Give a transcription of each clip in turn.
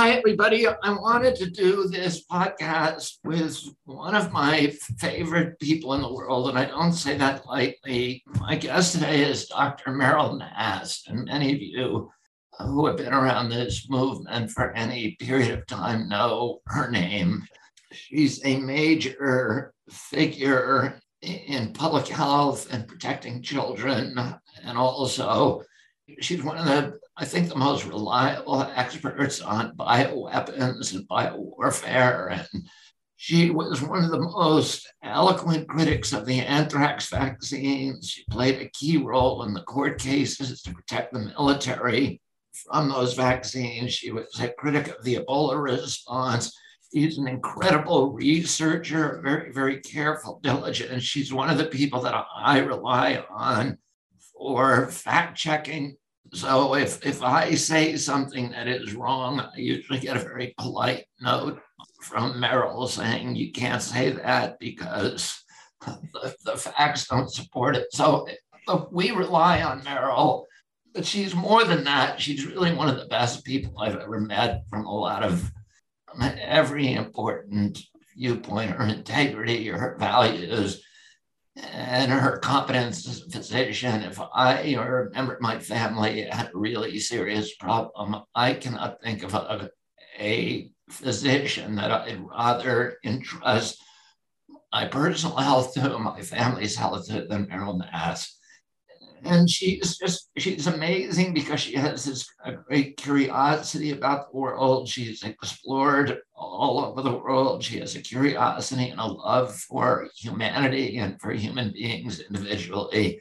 Hi, everybody. I wanted to do this podcast with one of my favorite people in the world, and I don't say that lightly. My guest today is Dr. Meryl Nass, and many of you who have been around this movement for any period of time know her name. She's a major figure in public health and protecting children, and also she's one of the, I think, the most reliable experts on bioweapons and biowarfare. And she was one of the most eloquent critics of the anthrax vaccines. She played a key role in the court cases to protect the military from those vaccines. She was a critic of the Ebola response. She's an incredible researcher, very, very careful, diligent. And she's one of the people that I rely on for fact checking. So if, if I say something that is wrong, I usually get a very polite note from Meryl saying you can't say that because the, the facts don't support it. So we rely on Meryl, but she's more than that. She's really one of the best people I've ever met from a lot of every important viewpoint, her integrity, or her values, and her competence as a physician. If I or a member of my family had a really serious problem, I cannot think of a, a physician that I'd rather entrust my personal health to, my family's health to than Meryl Nass and she's just she's amazing because she has this great curiosity about the world. She's explored all over the world. She has a curiosity and a love for humanity and for human beings individually.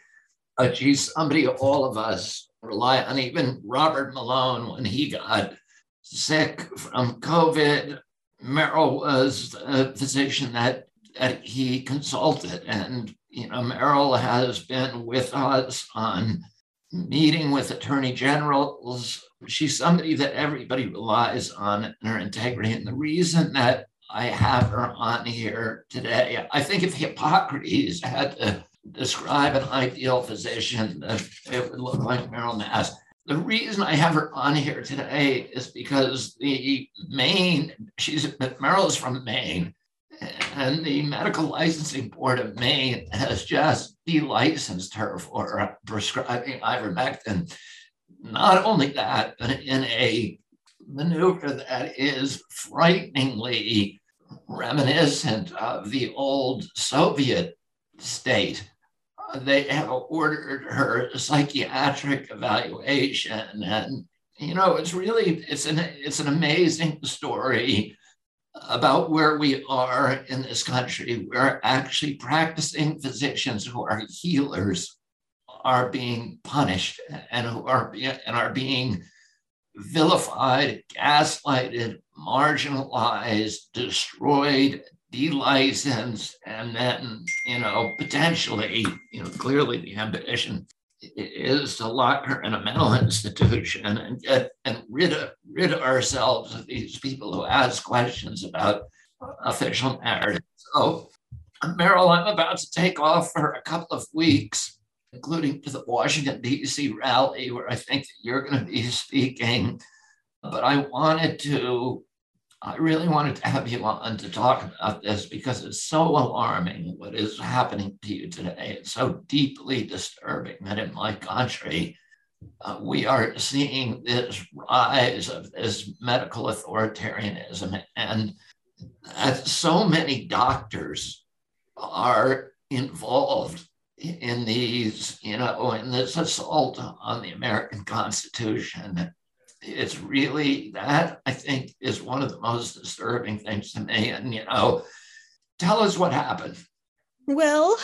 Uh, she's somebody all of us rely on. Even robert malone when he got sick from covid meryl was a physician that that he consulted and you know, Meryl has been with us on meeting with attorney generals. She's somebody that everybody relies on in her integrity. And the reason that I have her on here today, I think if Hippocrates had to describe an ideal physician, it would look like Meryl Nass. The reason I have her on here today is because the Maine, she's Meryl is from Maine, and the Medical Licensing Board of Maine has just delicensed her for prescribing ivermectin. Not only that, but in a maneuver that is frighteningly reminiscent of the old Soviet state. They have ordered her psychiatric evaluation, and you know it's really it's an it's an amazing story about where we are in this country. We're actually practicing physicians who are healers are being punished and who are and are being vilified, gaslighted, marginalized, destroyed, delicensed, and then you know potentially you know clearly the ambition is to lock her in a mental institution and get and rid of, rid ourselves of these people who ask questions about official narrative. So, Meryl, I'm about to take off for a couple of weeks, including to the Washington, D.C. rally, where I think that you're going to be speaking. But I wanted to I really wanted to have you on to talk about this because it's so alarming what is happening to you today. It's so deeply disturbing that in my country, uh, we are seeing this rise of this medical authoritarianism, and so many doctors are involved in these, you know, in this assault on the American Constitution it's really that I think is one of the most disturbing things to me. And, you know, tell us what happened. Well,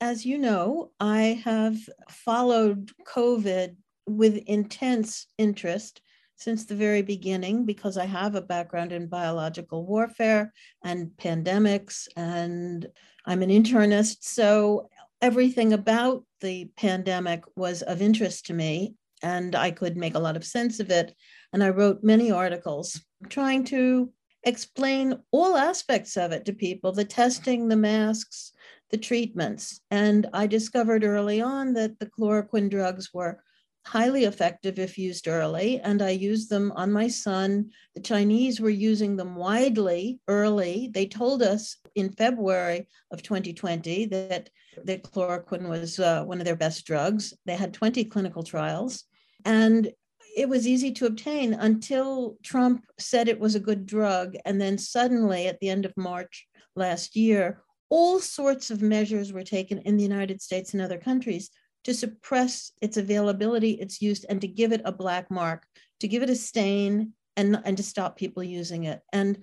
as you know, I have followed COVID with intense interest since the very beginning because I have a background in biological warfare and pandemics, and I'm an internist. So everything about the pandemic was of interest to me and I could make a lot of sense of it. And I wrote many articles trying to explain all aspects of it to people the testing, the masks, the treatments. And I discovered early on that the chloroquine drugs were highly effective if used early, and I used them on my son. The Chinese were using them widely early. They told us in February of 2020 that, that chloroquine was uh, one of their best drugs. They had 20 clinical trials, and it was easy to obtain until Trump said it was a good drug. And then suddenly, at the end of March last year, all sorts of measures were taken in the United States and other countries to suppress its availability, its use, and to give it a black mark, to give it a stain, and, and to stop people using it. And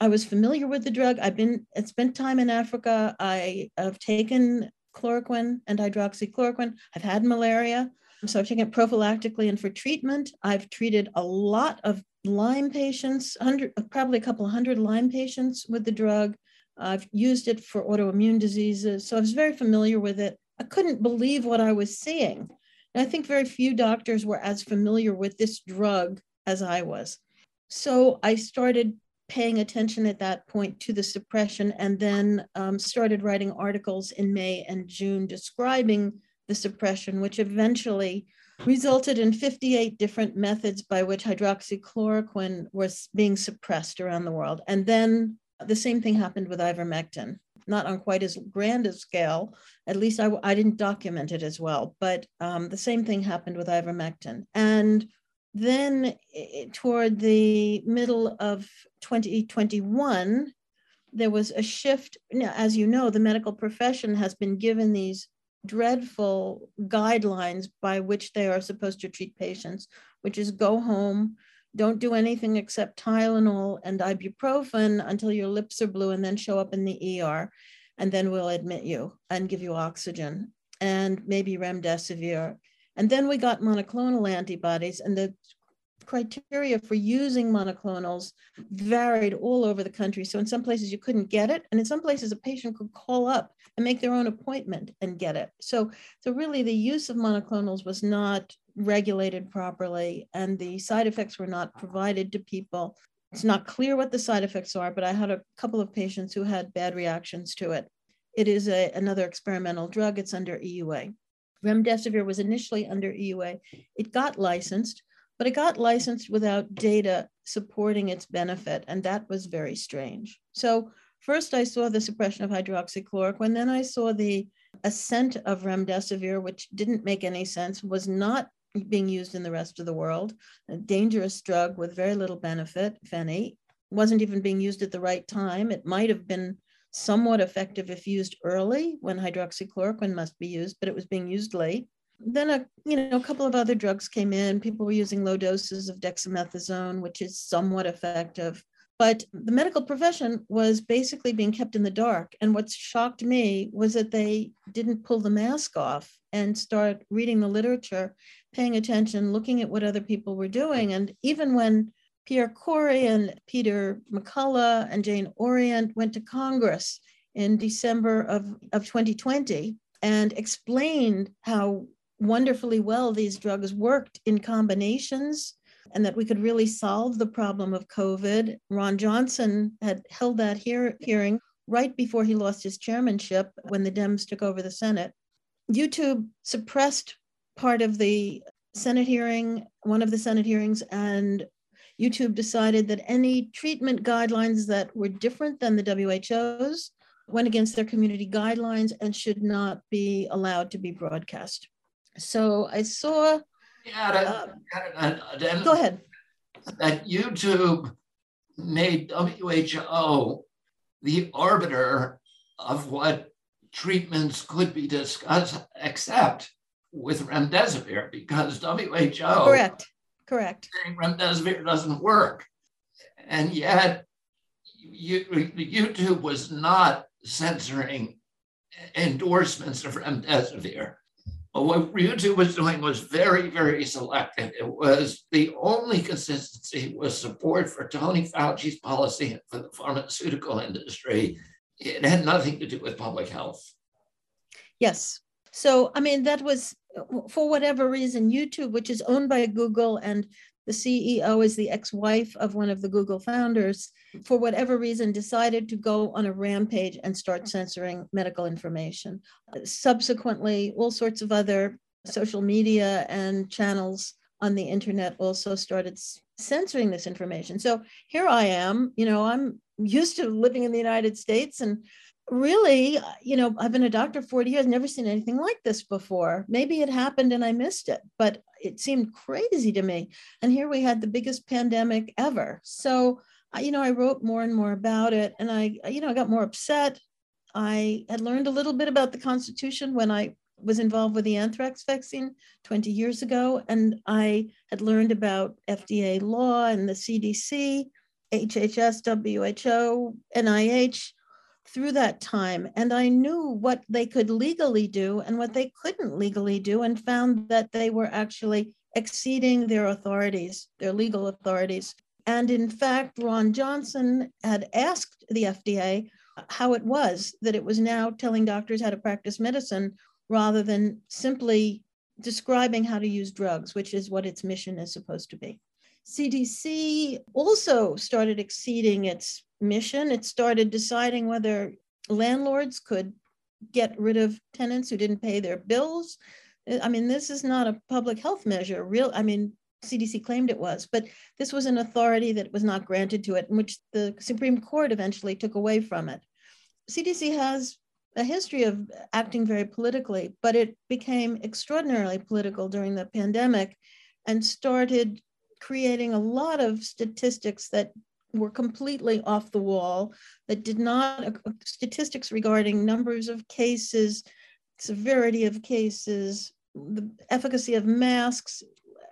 I was familiar with the drug. I've been I spent time in Africa. I have taken chloroquine and hydroxychloroquine. I've had malaria. So I've taken it prophylactically and for treatment. I've treated a lot of Lyme patients, 100, probably a couple hundred Lyme patients with the drug. I've used it for autoimmune diseases. So I was very familiar with it. I couldn't believe what I was seeing. And I think very few doctors were as familiar with this drug as I was. So I started paying attention at that point to the suppression and then um, started writing articles in May and June describing the suppression, which eventually resulted in 58 different methods by which hydroxychloroquine was being suppressed around the world. And then the same thing happened with ivermectin not on quite as grand a scale. At least I, I didn't document it as well. But um, the same thing happened with ivermectin. And then it, toward the middle of 2021, there was a shift. Now, as you know, the medical profession has been given these dreadful guidelines by which they are supposed to treat patients, which is go home, don't do anything except Tylenol and ibuprofen until your lips are blue and then show up in the ER. And then we'll admit you and give you oxygen and maybe remdesivir. And then we got monoclonal antibodies, and the criteria for using monoclonals varied all over the country. So in some places you couldn't get it, and in some places a patient could call up and make their own appointment and get it. So, so really the use of monoclonals was not regulated properly and the side effects were not provided to people. It's not clear what the side effects are, but I had a couple of patients who had bad reactions to it. It is a, another experimental drug. It's under EUA. Remdesivir was initially under EUA. It got licensed, but it got licensed without data supporting its benefit, and that was very strange. So first I saw the suppression of hydroxychloroquine, then I saw the ascent of remdesivir, which didn't make any sense, was not being used in the rest of the world. A dangerous drug with very little benefit, if any, wasn't even being used at the right time. It might have been somewhat effective if used early when hydroxychloroquine must be used, but it was being used late. Then a you know a couple of other drugs came in. People were using low doses of dexamethasone, which is somewhat effective. But the medical profession was basically being kept in the dark. And what shocked me was that they didn't pull the mask off and start reading the literature, paying attention, looking at what other people were doing. And even when Pierre Kory and Peter McCullough and Jane Orient went to Congress in December of, of 2020 and explained how wonderfully well these drugs worked in combinations and that we could really solve the problem of COVID. Ron Johnson had held that hear- hearing right before he lost his chairmanship when the Dems took over the Senate. YouTube suppressed part of the Senate hearing, one of the Senate hearings, and YouTube decided that any treatment guidelines that were different than the WHO's went against their community guidelines and should not be allowed to be broadcast. So I saw. Yeah, uh, go ahead. That YouTube made WHO the arbiter of what treatments could be discussed, except with remdesivir, because WHO correct, correct, remdesivir doesn't work, and yet you, YouTube was not censoring endorsements of remdesivir. What YouTube was doing was very, very selective. It was the only consistency was support for Tony Fauci's policy for the pharmaceutical industry it had nothing to do with public health. Yes. So, I mean, that was for whatever reason, YouTube, which is owned by Google and the CEO is the ex wife of one of the Google founders, for whatever reason, decided to go on a rampage and start censoring medical information. Subsequently, all sorts of other social media and channels on the internet also started censoring this information. So here I am, you know, I'm used to living in the United States and really, you know, I've been a doctor 40 years, never seen anything like this before. Maybe it happened and I missed it, but it seemed crazy to me. And here we had the biggest pandemic ever. So, you know, I wrote more and more about it and I, you know, I got more upset. I had learned a little bit about the Constitution when I was involved with the anthrax vaccine 20 years ago, and I had learned about FDA law and the CDC, HHS, WHO, NIH through that time. And I knew what they could legally do and what they couldn't legally do, and found that they were actually exceeding their authorities, their legal authorities. And in fact, Ron Johnson had asked the FDA how it was that it was now telling doctors how to practice medicine rather than simply describing how to use drugs, which is what its mission is supposed to be. CDC also started exceeding its mission. It started deciding whether landlords could get rid of tenants who didn't pay their bills. I mean, this is not a public health measure. Real, I mean, CDC claimed it was, but this was an authority that was not granted to it, which the Supreme Court eventually took away from it. CDC has a history of acting very politically, but it became extraordinarily political during the pandemic and started creating a lot of statistics that were completely off the wall, that did not, uh, statistics regarding numbers of cases, severity of cases, the efficacy of masks,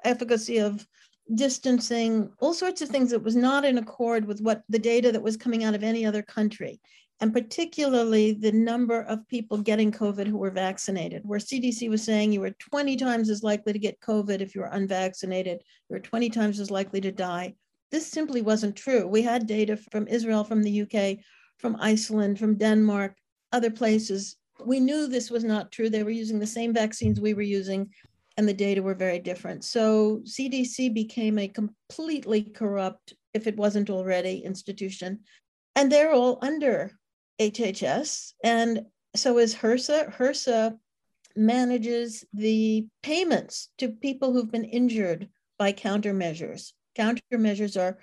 efficacy of distancing, all sorts of things that was not in accord with what the data that was coming out of any other country and particularly the number of people getting COVID who were vaccinated, where CDC was saying you were 20 times as likely to get COVID if you were unvaccinated, you were 20 times as likely to die. This simply wasn't true. We had data from Israel, from the UK, from Iceland, from Denmark, other places. We knew this was not true. They were using the same vaccines we were using, and the data were very different. So CDC became a completely corrupt, if it wasn't already, institution. And they're all under HHS, and so is HRSA. HRSA manages the payments to people who've been injured by countermeasures. Countermeasures are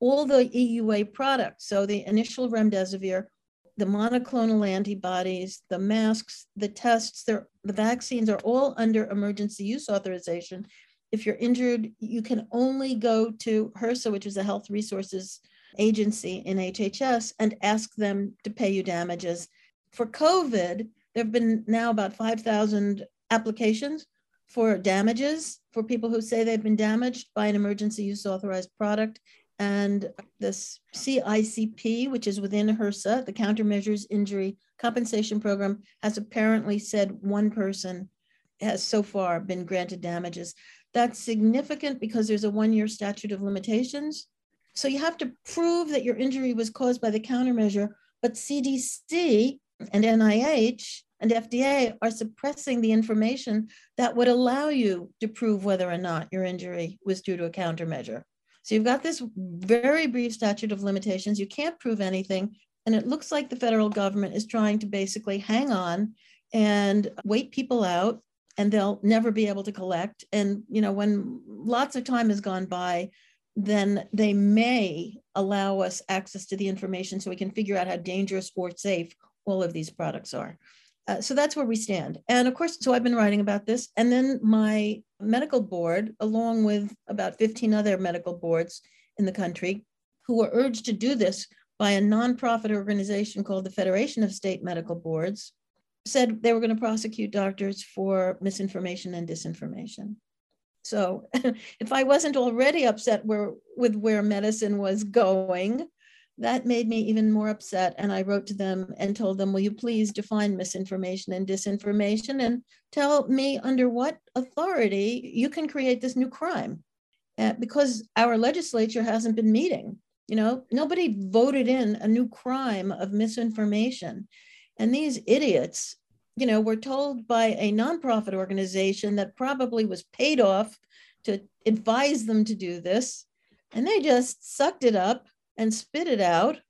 all the EUA products. So the initial remdesivir, the monoclonal antibodies, the masks, the tests, the vaccines are all under emergency use authorization. If you're injured, you can only go to HRSA, which is a health resources agency in HHS and ask them to pay you damages. For COVID, there have been now about 5,000 applications for damages for people who say they've been damaged by an emergency use authorized product. And this CICP, which is within HRSA, the Countermeasures Injury Compensation Program, has apparently said one person has so far been granted damages. That's significant because there's a one year statute of limitations so you have to prove that your injury was caused by the countermeasure, but CDC and NIH and FDA are suppressing the information that would allow you to prove whether or not your injury was due to a countermeasure. So you've got this very brief statute of limitations. You can't prove anything. And it looks like the federal government is trying to basically hang on and wait people out and they'll never be able to collect. And, you know, when lots of time has gone by, then they may allow us access to the information so we can figure out how dangerous or safe all of these products are. Uh, so that's where we stand. And of course, so I've been writing about this. And then my medical board, along with about 15 other medical boards in the country, who were urged to do this by a nonprofit organization called the Federation of State Medical Boards, said they were going to prosecute doctors for misinformation and disinformation. So if I wasn't already upset where, with where medicine was going, that made me even more upset. And I wrote to them and told them, Will you please define misinformation and disinformation and tell me under what authority you can create this new crime? Uh, because our legislature hasn't been meeting. You know, nobody voted in a new crime of misinformation. And these idiots you know, were told by a nonprofit organization that probably was paid off to advise them to do this. And they just sucked it up and spit it out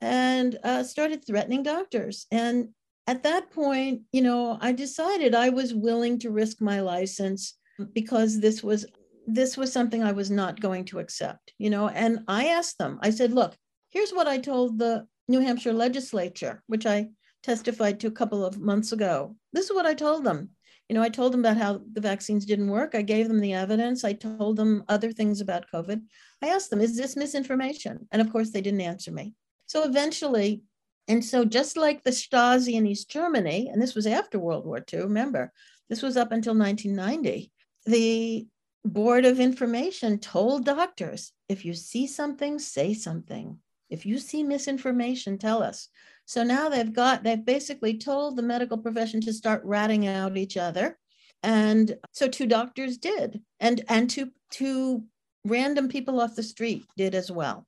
and uh, started threatening doctors. And at that point, you know, I decided I was willing to risk my license because this was this was something I was not going to accept, you know. And I asked them, I said, look, here's what I told the New Hampshire legislature, which I testified to a couple of months ago. This is what I told them. You know, I told them about how the vaccines didn't work. I gave them the evidence. I told them other things about COVID. I asked them, is this misinformation? And of course, they didn't answer me. So eventually, and so just like the Stasi in East Germany, and this was after World War II, remember, this was up until 1990, the Board of Information told doctors if you see something, say something. If you see misinformation, tell us. So now they've got, they've basically told the medical profession to start ratting out each other. And so two doctors did, and, and two, two random people off the street did as well.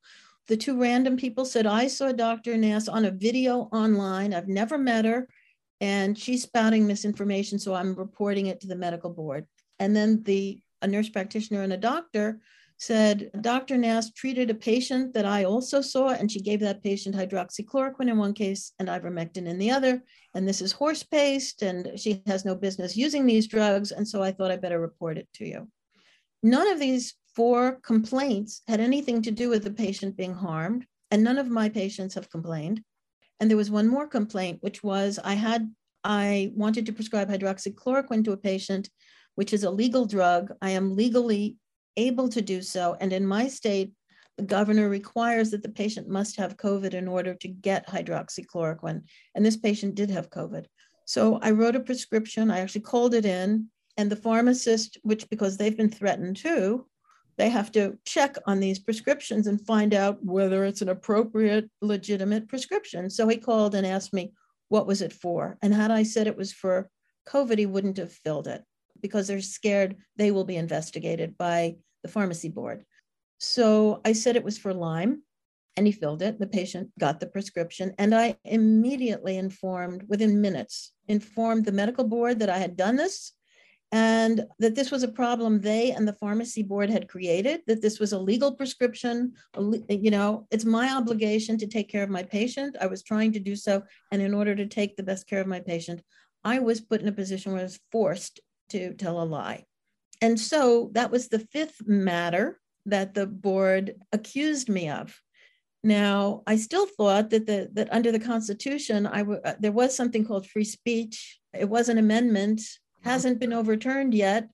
The two random people said, I saw Dr. Nass on a video online. I've never met her, and she's spouting misinformation. So I'm reporting it to the medical board. And then the a nurse practitioner and a doctor said Dr. Nass treated a patient that I also saw, and she gave that patient hydroxychloroquine in one case and ivermectin in the other. And this is horse paste, and she has no business using these drugs. And so I thought I better report it to you. None of these four complaints had anything to do with the patient being harmed, and none of my patients have complained. And there was one more complaint, which was I had I wanted to prescribe hydroxychloroquine to a patient, which is a legal drug. I am legally able to do so. And in my state, the governor requires that the patient must have COVID in order to get hydroxychloroquine. And this patient did have COVID. So I wrote a prescription. I actually called it in. And the pharmacist, which because they've been threatened too, they have to check on these prescriptions and find out whether it's an appropriate, legitimate prescription. So he called and asked me, what was it for? And had I said it was for COVID, he wouldn't have filled it because they're scared they will be investigated by the pharmacy board. So I said it was for Lyme, and he filled it. The patient got the prescription, and I immediately informed, within minutes, informed the medical board that I had done this and that this was a problem they and the pharmacy board had created that this was a legal prescription you know it's my obligation to take care of my patient i was trying to do so and in order to take the best care of my patient i was put in a position where i was forced to tell a lie and so that was the fifth matter that the board accused me of. Now, I still thought that the, that under the Constitution, I w- uh, there was something called free speech. It was an amendment, hasn't been overturned yet,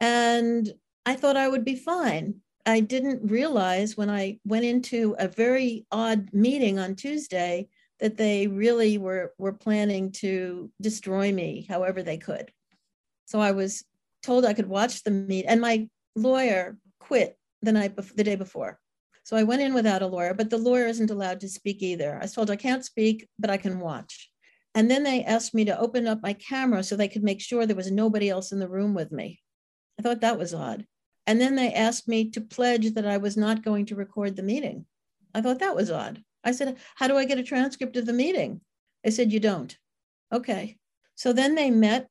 and I thought I would be fine. I didn't realize when I went into a very odd meeting on Tuesday that they really were were planning to destroy me however they could. So I was told I could watch the meet, and my lawyer quit the night before, the day before. So I went in without a lawyer, but the lawyer isn't allowed to speak either. I was told I can't speak, but I can watch. And then they asked me to open up my camera so they could make sure there was nobody else in the room with me. I thought that was odd. And then they asked me to pledge that I was not going to record the meeting. I thought that was odd. I said, How do I get a transcript of the meeting? They said, You don't. Okay. So then they met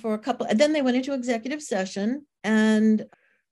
for a couple, and then they went into executive session and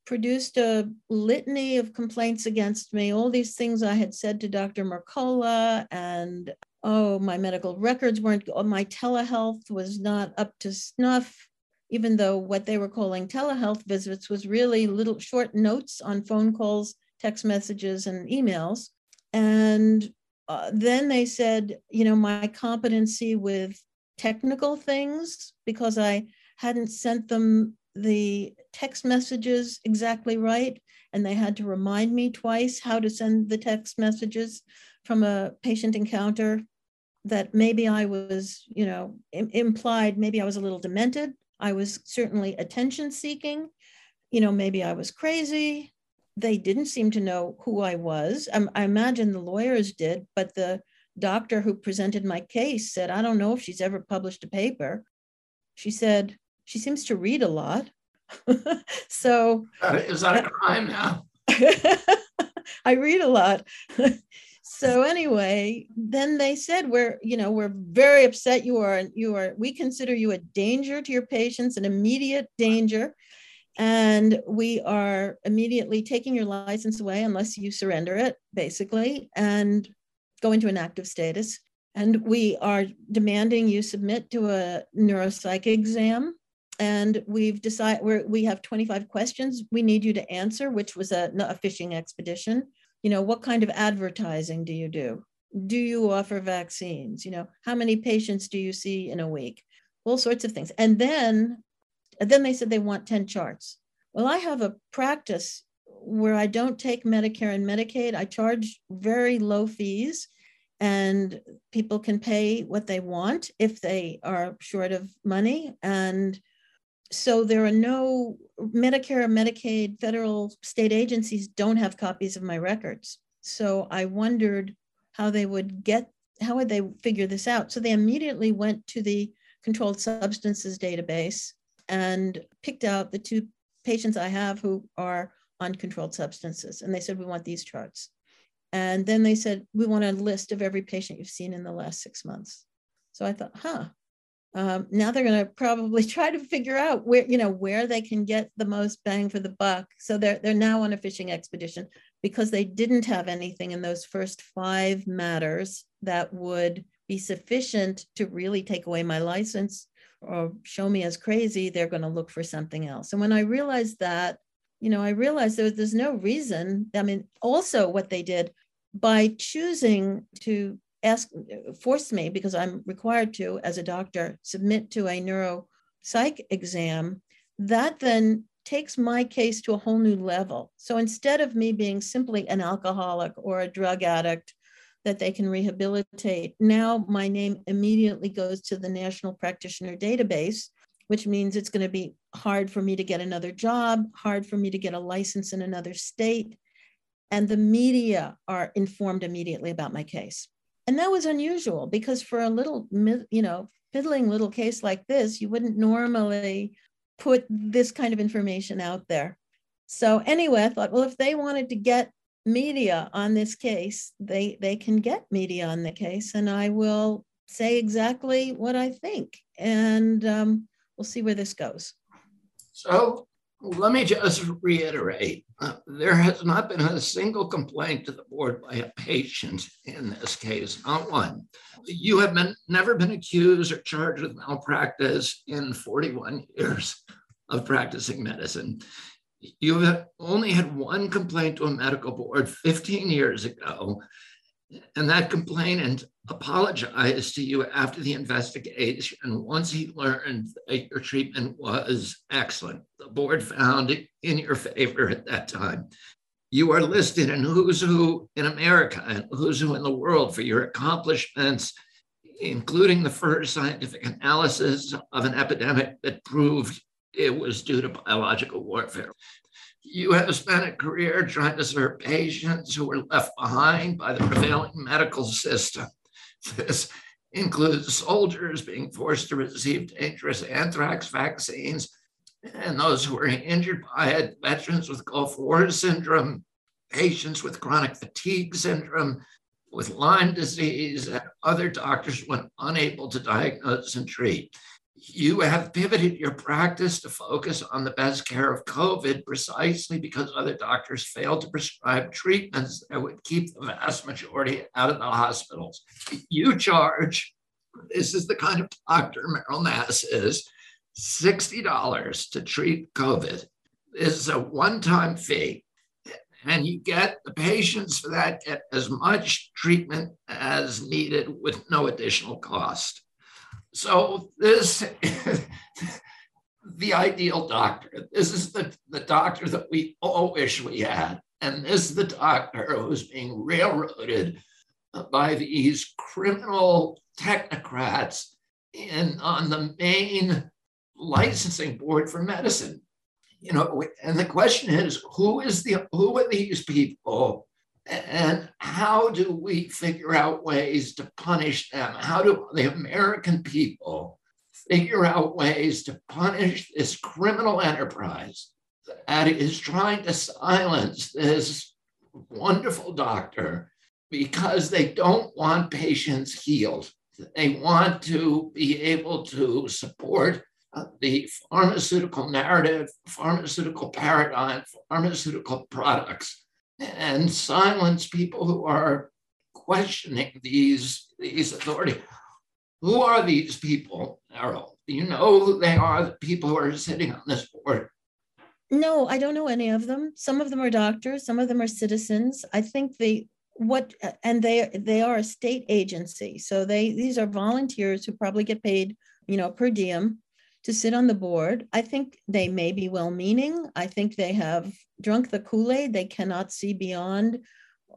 produced a litany of complaints against me, all these things I had said to Dr. Mercola, and oh, my medical records weren't, oh, my telehealth was not up to snuff, even though what they were calling telehealth visits was really little short notes on phone calls, text messages, and emails. And uh, then they said, you know, my competency with technical things because I hadn't sent them the text messages exactly right. And they had to remind me twice how to send the text messages from a patient encounter that maybe I was, you know, Im- implied maybe I was a little demented. I was certainly attention seeking. You know, maybe I was crazy. They didn't seem to know who I was. I, I imagine the lawyers did, but the doctor who presented my case said, I don't know if she's ever published a paper. She said, she seems to read a lot. so is that a crime now? I read a lot. so anyway, then they said we're, you know, we're very upset you are you are we consider you a danger to your patients, an immediate danger. And we are immediately taking your license away unless you surrender it, basically. And go into an active status. And we are demanding you submit to a neuropsych exam. And we've decided we we have 25 questions we need you to answer, which was a, a fishing expedition. You know, what kind of advertising do you do? Do you offer vaccines? You know, how many patients do you see in a week? All sorts of things. And then, and then they said they want 10 charts. Well, I have a practice where I don't take Medicare and Medicaid. I charge very low fees and people can pay what they want if they are short of money. And so there are no Medicare, Medicaid, federal, state agencies don't have copies of my records. So I wondered how they would get, how would they figure this out? So they immediately went to the controlled substances database and picked out the two patients I have who are on controlled substances. And they said, we want these charts. And then they said, we want a list of every patient you've seen in the last six months. So I thought, huh, um, now they're going to probably try to figure out where, you know, where they can get the most bang for the buck. So they're, they're now on a fishing expedition because they didn't have anything in those first five matters that would be sufficient to really take away my license or show me as crazy, they're going to look for something else. And when I realized that, you know, I realized there, there's no reason. I mean, also what they did by choosing to ask, force me, because I'm required to, as a doctor, submit to a neuropsych exam, that then takes my case to a whole new level. So instead of me being simply an alcoholic or a drug addict that they can rehabilitate, now my name immediately goes to the National Practitioner Database, which means it's going to be hard for me to get another job, hard for me to get a license in another state. And the media are informed immediately about my case. And that was unusual because for a little, you know, fiddling little case like this, you wouldn't normally put this kind of information out there. So anyway, I thought, well, if they wanted to get media on this case, they they can get media on the case, and I will say exactly what I think. And um, we'll see where this goes. So let me just reiterate uh, there has not been a single complaint to the board by a patient in this case, not one. You have been, never been accused or charged with malpractice in 41 years of practicing medicine. You have only had one complaint to a medical board 15 years ago, and that complainant apologized to you after the investigation And once he learned that your treatment was excellent. The board found in your favor at that time. You are listed in Who's Who in America and Who's Who in the world for your accomplishments, including the first scientific analysis of an epidemic that proved it was due to biological warfare. You have spent a career trying to serve patients who were left behind by the prevailing medical system. This includes soldiers being forced to receive dangerous anthrax vaccines and those who were injured by it, veterans with Gulf War syndrome, patients with chronic fatigue syndrome, with Lyme disease, and other doctors were unable to diagnose and treat you have pivoted your practice to focus on the best care of COVID precisely because other doctors failed to prescribe treatments that would keep the vast majority out of the hospitals. You charge, this is the kind of doctor Meryl Nass is, $60 to treat COVID. This is a one time fee. And you get the patients for that get as much treatment as needed with no additional cost. So this the ideal doctor. This is the, the doctor that we all wish we had. And this is the doctor who's being railroaded by these criminal technocrats in on the Maine licensing board for medicine. You know, and the question is, who is the who are these people and how do we figure out ways to punish them? How do the American people figure out ways to punish this criminal enterprise that is trying to silence this wonderful doctor because they don't want patients healed? They want to be able to support the pharmaceutical narrative, pharmaceutical paradigm, pharmaceutical products and silence people who are questioning these, these authorities. Who are these people, Meryl? Do you know who they are, the people who are sitting on this board? No, I don't know any of them. Some of them are doctors, some of them are citizens. I think they what and they they are a state agency. So they these are volunteers who probably get paid, you know, per diem to sit on the board. I think they may be well meaning. I think they have drunk the Kool Aid. They cannot see beyond,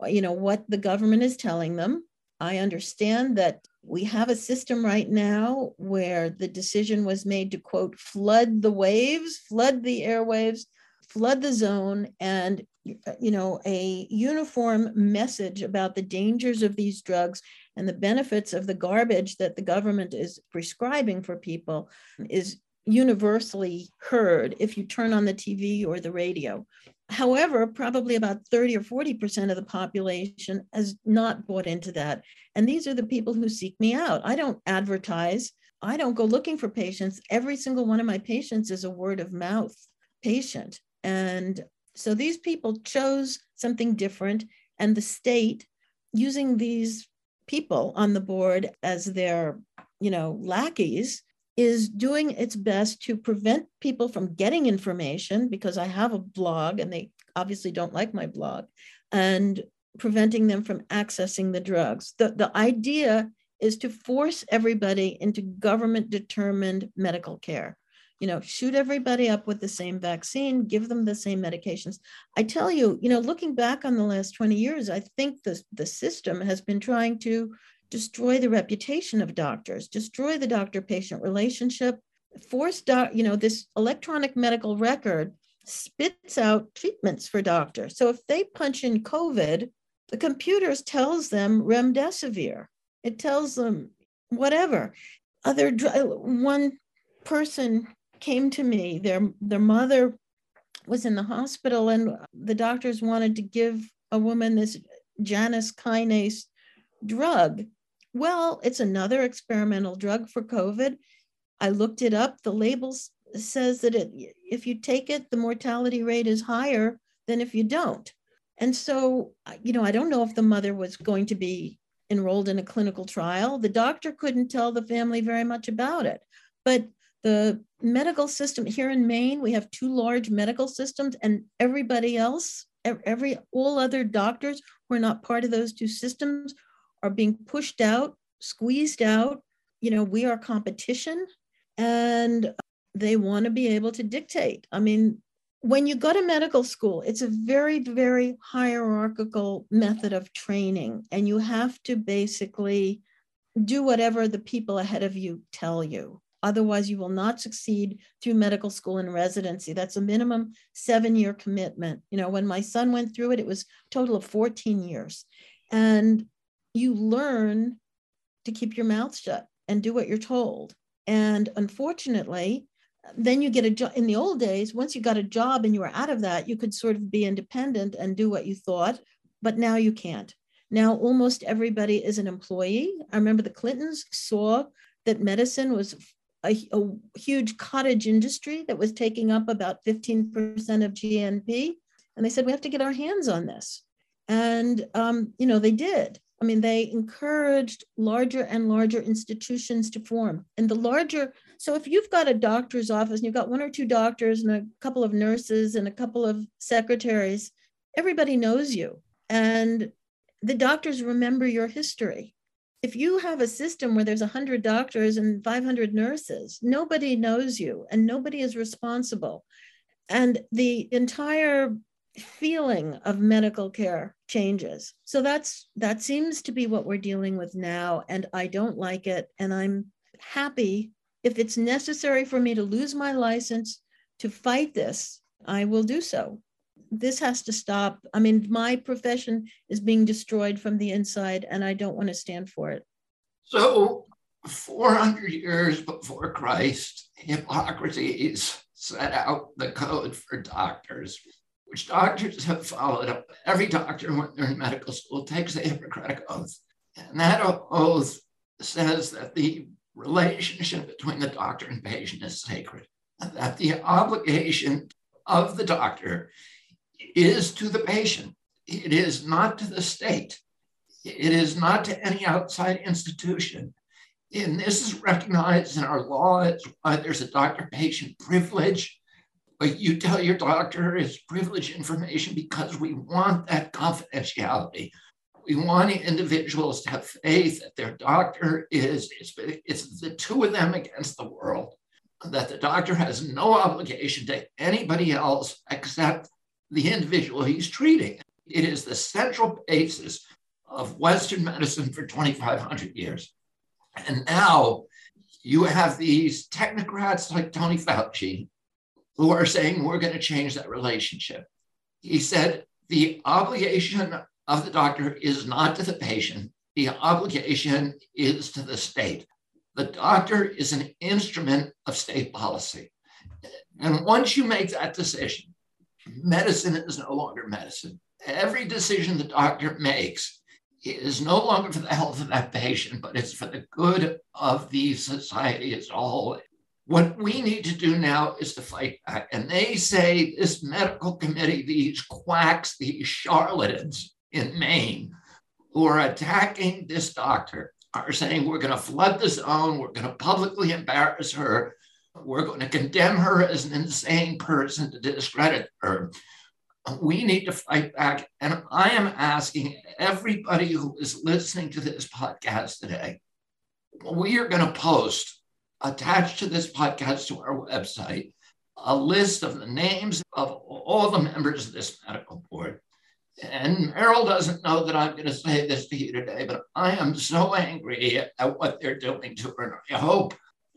you know, what the government is telling them. I understand that we have a system right now where the decision was made to quote, flood the waves, flood the airwaves, flood the zone, and you know, a uniform message about the dangers of these drugs and the benefits of the garbage that the government is prescribing for people is universally heard if you turn on the TV or the radio. However, probably about 30 or 40% of the population has not bought into that. And these are the people who seek me out. I don't advertise, I don't go looking for patients. Every single one of my patients is a word of mouth patient. And so these people chose something different, and the state, using these people on the board as their, you know, lackeys, is doing its best to prevent people from getting information because I have a blog and they obviously don't like my blog and preventing them from accessing the drugs. The, the idea is to force everybody into government determined medical care. You know, shoot everybody up with the same vaccine, give them the same medications. I tell you, you know, looking back on the last 20 years, I think the, the system has been trying to destroy the reputation of doctors, destroy the doctor patient relationship, force doc, you know, this electronic medical record spits out treatments for doctors. So if they punch in COVID, the computers tells them remdesivir. It tells them whatever. Other uh, one person came to me. Their their mother was in the hospital, and the doctors wanted to give a woman this Janus kinase drug. Well, it's another experimental drug for COVID. I looked it up. The label says that it, if you take it, the mortality rate is higher than if you don't. And so, you know, I don't know if the mother was going to be enrolled in a clinical trial. The doctor couldn't tell the family very much about it. But the medical system here in Maine, we have two large medical systems, and everybody else, every all other doctors who are not part of those two systems are being pushed out, squeezed out. You know, we are competition and they want to be able to dictate. I mean, when you go to medical school, it's a very, very hierarchical method of training, and you have to basically do whatever the people ahead of you tell you. Otherwise, you will not succeed through medical school and residency. That's a minimum seven year commitment. You know, when my son went through it, it was total of 14 years. And you learn to keep your mouth shut and do what you're told. And unfortunately, then you get a job. In the old days, once you got a job and you were out of that, you could sort of be independent and do what you thought. But now you can't. Now almost everybody is an employee. I remember the Clintons saw that medicine was a, a huge cottage industry that was taking up about 15% of GNP. And they said, we have to get our hands on this. And, um, you know, they did. I mean, they encouraged larger and larger institutions to form. And the larger, so if you've got a doctor's office and you've got one or two doctors and a couple of nurses and a couple of secretaries, everybody knows you. And the doctors remember your history. If you have a system where there's 100 doctors and 500 nurses, nobody knows you and nobody is responsible. And the entire feeling of medical care changes. So that's that seems to be what we're dealing with now and I don't like it and I'm happy if it's necessary for me to lose my license to fight this, I will do so. This has to stop. I mean, my profession is being destroyed from the inside and I don't want to stand for it. So 400 years before Christ, Hippocrates set out the code for doctors which doctors have followed up. Every doctor, when they're in medical school, takes the Hippocratic oath. And that oath says that the relationship between the doctor and patient is sacred, and that the obligation of the doctor is to the patient, it is not to the state. It is not to any outside institution. And this is recognized in our law. It's why there's a doctor patient privilege. But you tell your doctor it's privileged information because we want that confidentiality. We want individuals to have faith that their doctor is, it's, it's the two of them against the world, that the doctor has no obligation to anybody else except the individual he's treating. It is the central basis of Western medicine for 2,500 years. And now you have these technocrats like Tony Fauci who are saying we're going to change that relationship. He said the obligation of the doctor is not to the patient, the obligation is to the state. The doctor is an instrument of state policy. And once you make that decision, medicine is no longer medicine. Every decision the doctor makes is no longer for the health of that patient, but it's for the good of the society as a whole. What we need to do now is to fight back. And they say this medical committee, these quacks, these charlatans in Maine who are attacking this doctor are saying we're going to flood the zone, we're going to publicly embarrass her, we're going to condemn her as an insane person to discredit her we need to fight back. And I am asking everybody who is listening to this podcast today, we are going to post attached to this podcast to our website a list of the names of all the members of this medical board. And Meryl doesn't know that I'm going to say this to you today, but I am so angry at what they're doing to her. And I hope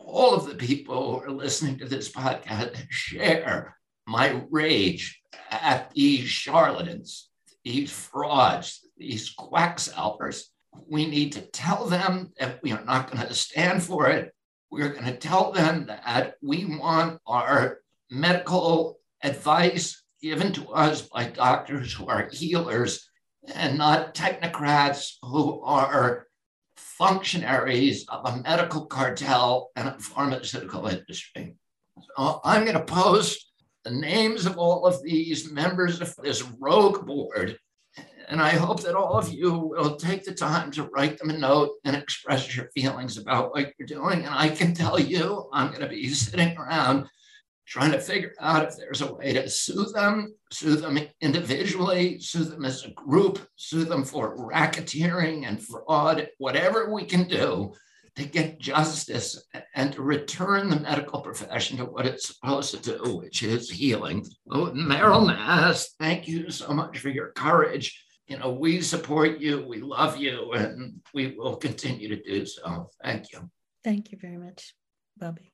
all of the people who are listening to this podcast share my rage at these charlatans, these frauds, these quacksalvers. We need to tell them that we are not going to stand for it. We're going to tell them that we want our medical advice given to us by doctors who are healers and not technocrats who are functionaries of a medical cartel and a pharmaceutical industry. So I'm going to post the names of all of these members of this rogue board. And I hope that all of you will take the time to write them a note and express your feelings about what you're doing. And I can tell you, I'm going to be sitting around trying to figure out if there's a way to sue them, sue them individually, sue them as a group, sue them for racketeering and fraud, whatever we can do to get justice and to return the medical profession to what it's supposed to do, which is healing. Oh, Meryl Nass, thank you so much for your courage. You know, we support you, we love you, and we will continue to do so. Thank you. Thank you very much, Bobby.